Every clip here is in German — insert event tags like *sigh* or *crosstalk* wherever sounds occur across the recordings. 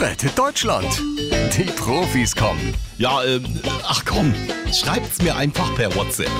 Rettet Deutschland. Die Profis kommen. Ja, ähm, ach komm, schreibt's mir einfach per WhatsApp.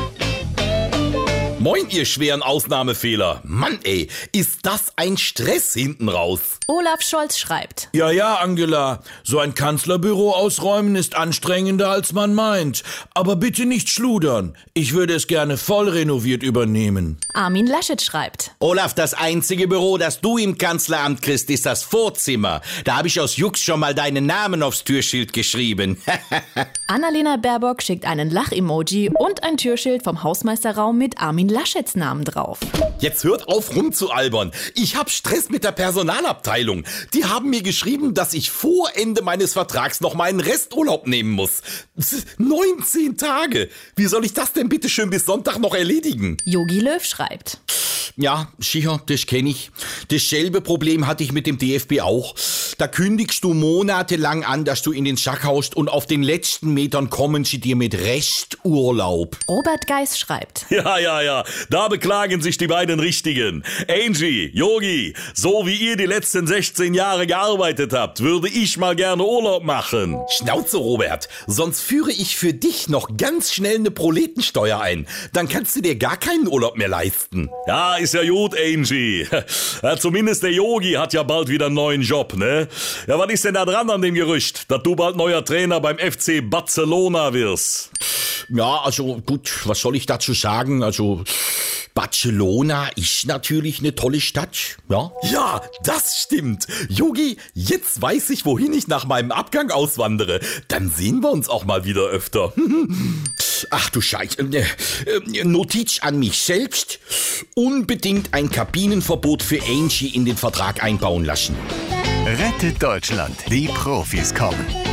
Moin, ihr schweren Ausnahmefehler. Mann, ey, ist das ein Stress hinten raus. Olaf Scholz schreibt. Ja, ja, Angela. So ein Kanzlerbüro ausräumen ist anstrengender, als man meint. Aber bitte nicht schludern. Ich würde es gerne voll renoviert übernehmen. Armin Laschet schreibt. Olaf, das einzige Büro, das du im Kanzleramt kriegst, ist das Vorzimmer. Da habe ich aus Jux schon mal deinen Namen aufs Türschild geschrieben. *laughs* Annalena Baerbock schickt einen Lach-Emoji und ein Türschild vom Hausmeisterraum mit Armin Laschets Namen drauf. Jetzt hört auf rumzualbern. Ich hab Stress mit der Personalabteilung. Die haben mir geschrieben, dass ich vor Ende meines Vertrags noch meinen Resturlaub nehmen muss. 19 Tage. Wie soll ich das denn bitte schön bis Sonntag noch erledigen? Yogi Löw schreibt. Ja, sicher, das kenne ich. Dasselbe Problem hatte ich mit dem DFB auch. Da kündigst du monatelang an, dass du in den Schack haust und auf den letzten Metern kommen sie dir mit Resturlaub. Robert Geis schreibt. *laughs* Ja, ja, ja, da beklagen sich die beiden Richtigen. Angie, Yogi, so wie ihr die letzten 16 Jahre gearbeitet habt, würde ich mal gerne Urlaub machen. Schnauze, Robert. Sonst führe ich für dich noch ganz schnell eine Proletensteuer ein. Dann kannst du dir gar keinen Urlaub mehr leisten. Ja, ist ja gut, Angie. *laughs* Ja, zumindest der Yogi hat ja bald wieder einen neuen Job, ne? Ja, was ist denn da dran an dem Gerücht, dass du bald neuer Trainer beim FC Barcelona wirst? Ja, also gut, was soll ich dazu sagen? Also Barcelona ist natürlich eine tolle Stadt, ja? Ja, das stimmt. Yogi, jetzt weiß ich, wohin ich nach meinem Abgang auswandere. Dann sehen wir uns auch mal wieder öfter. *laughs* Ach du Scheiße. Äh, äh, Notiz an mich selbst. Unbedingt ein Kabinenverbot für Angie in den Vertrag einbauen lassen. Rettet Deutschland. Die Profis kommen.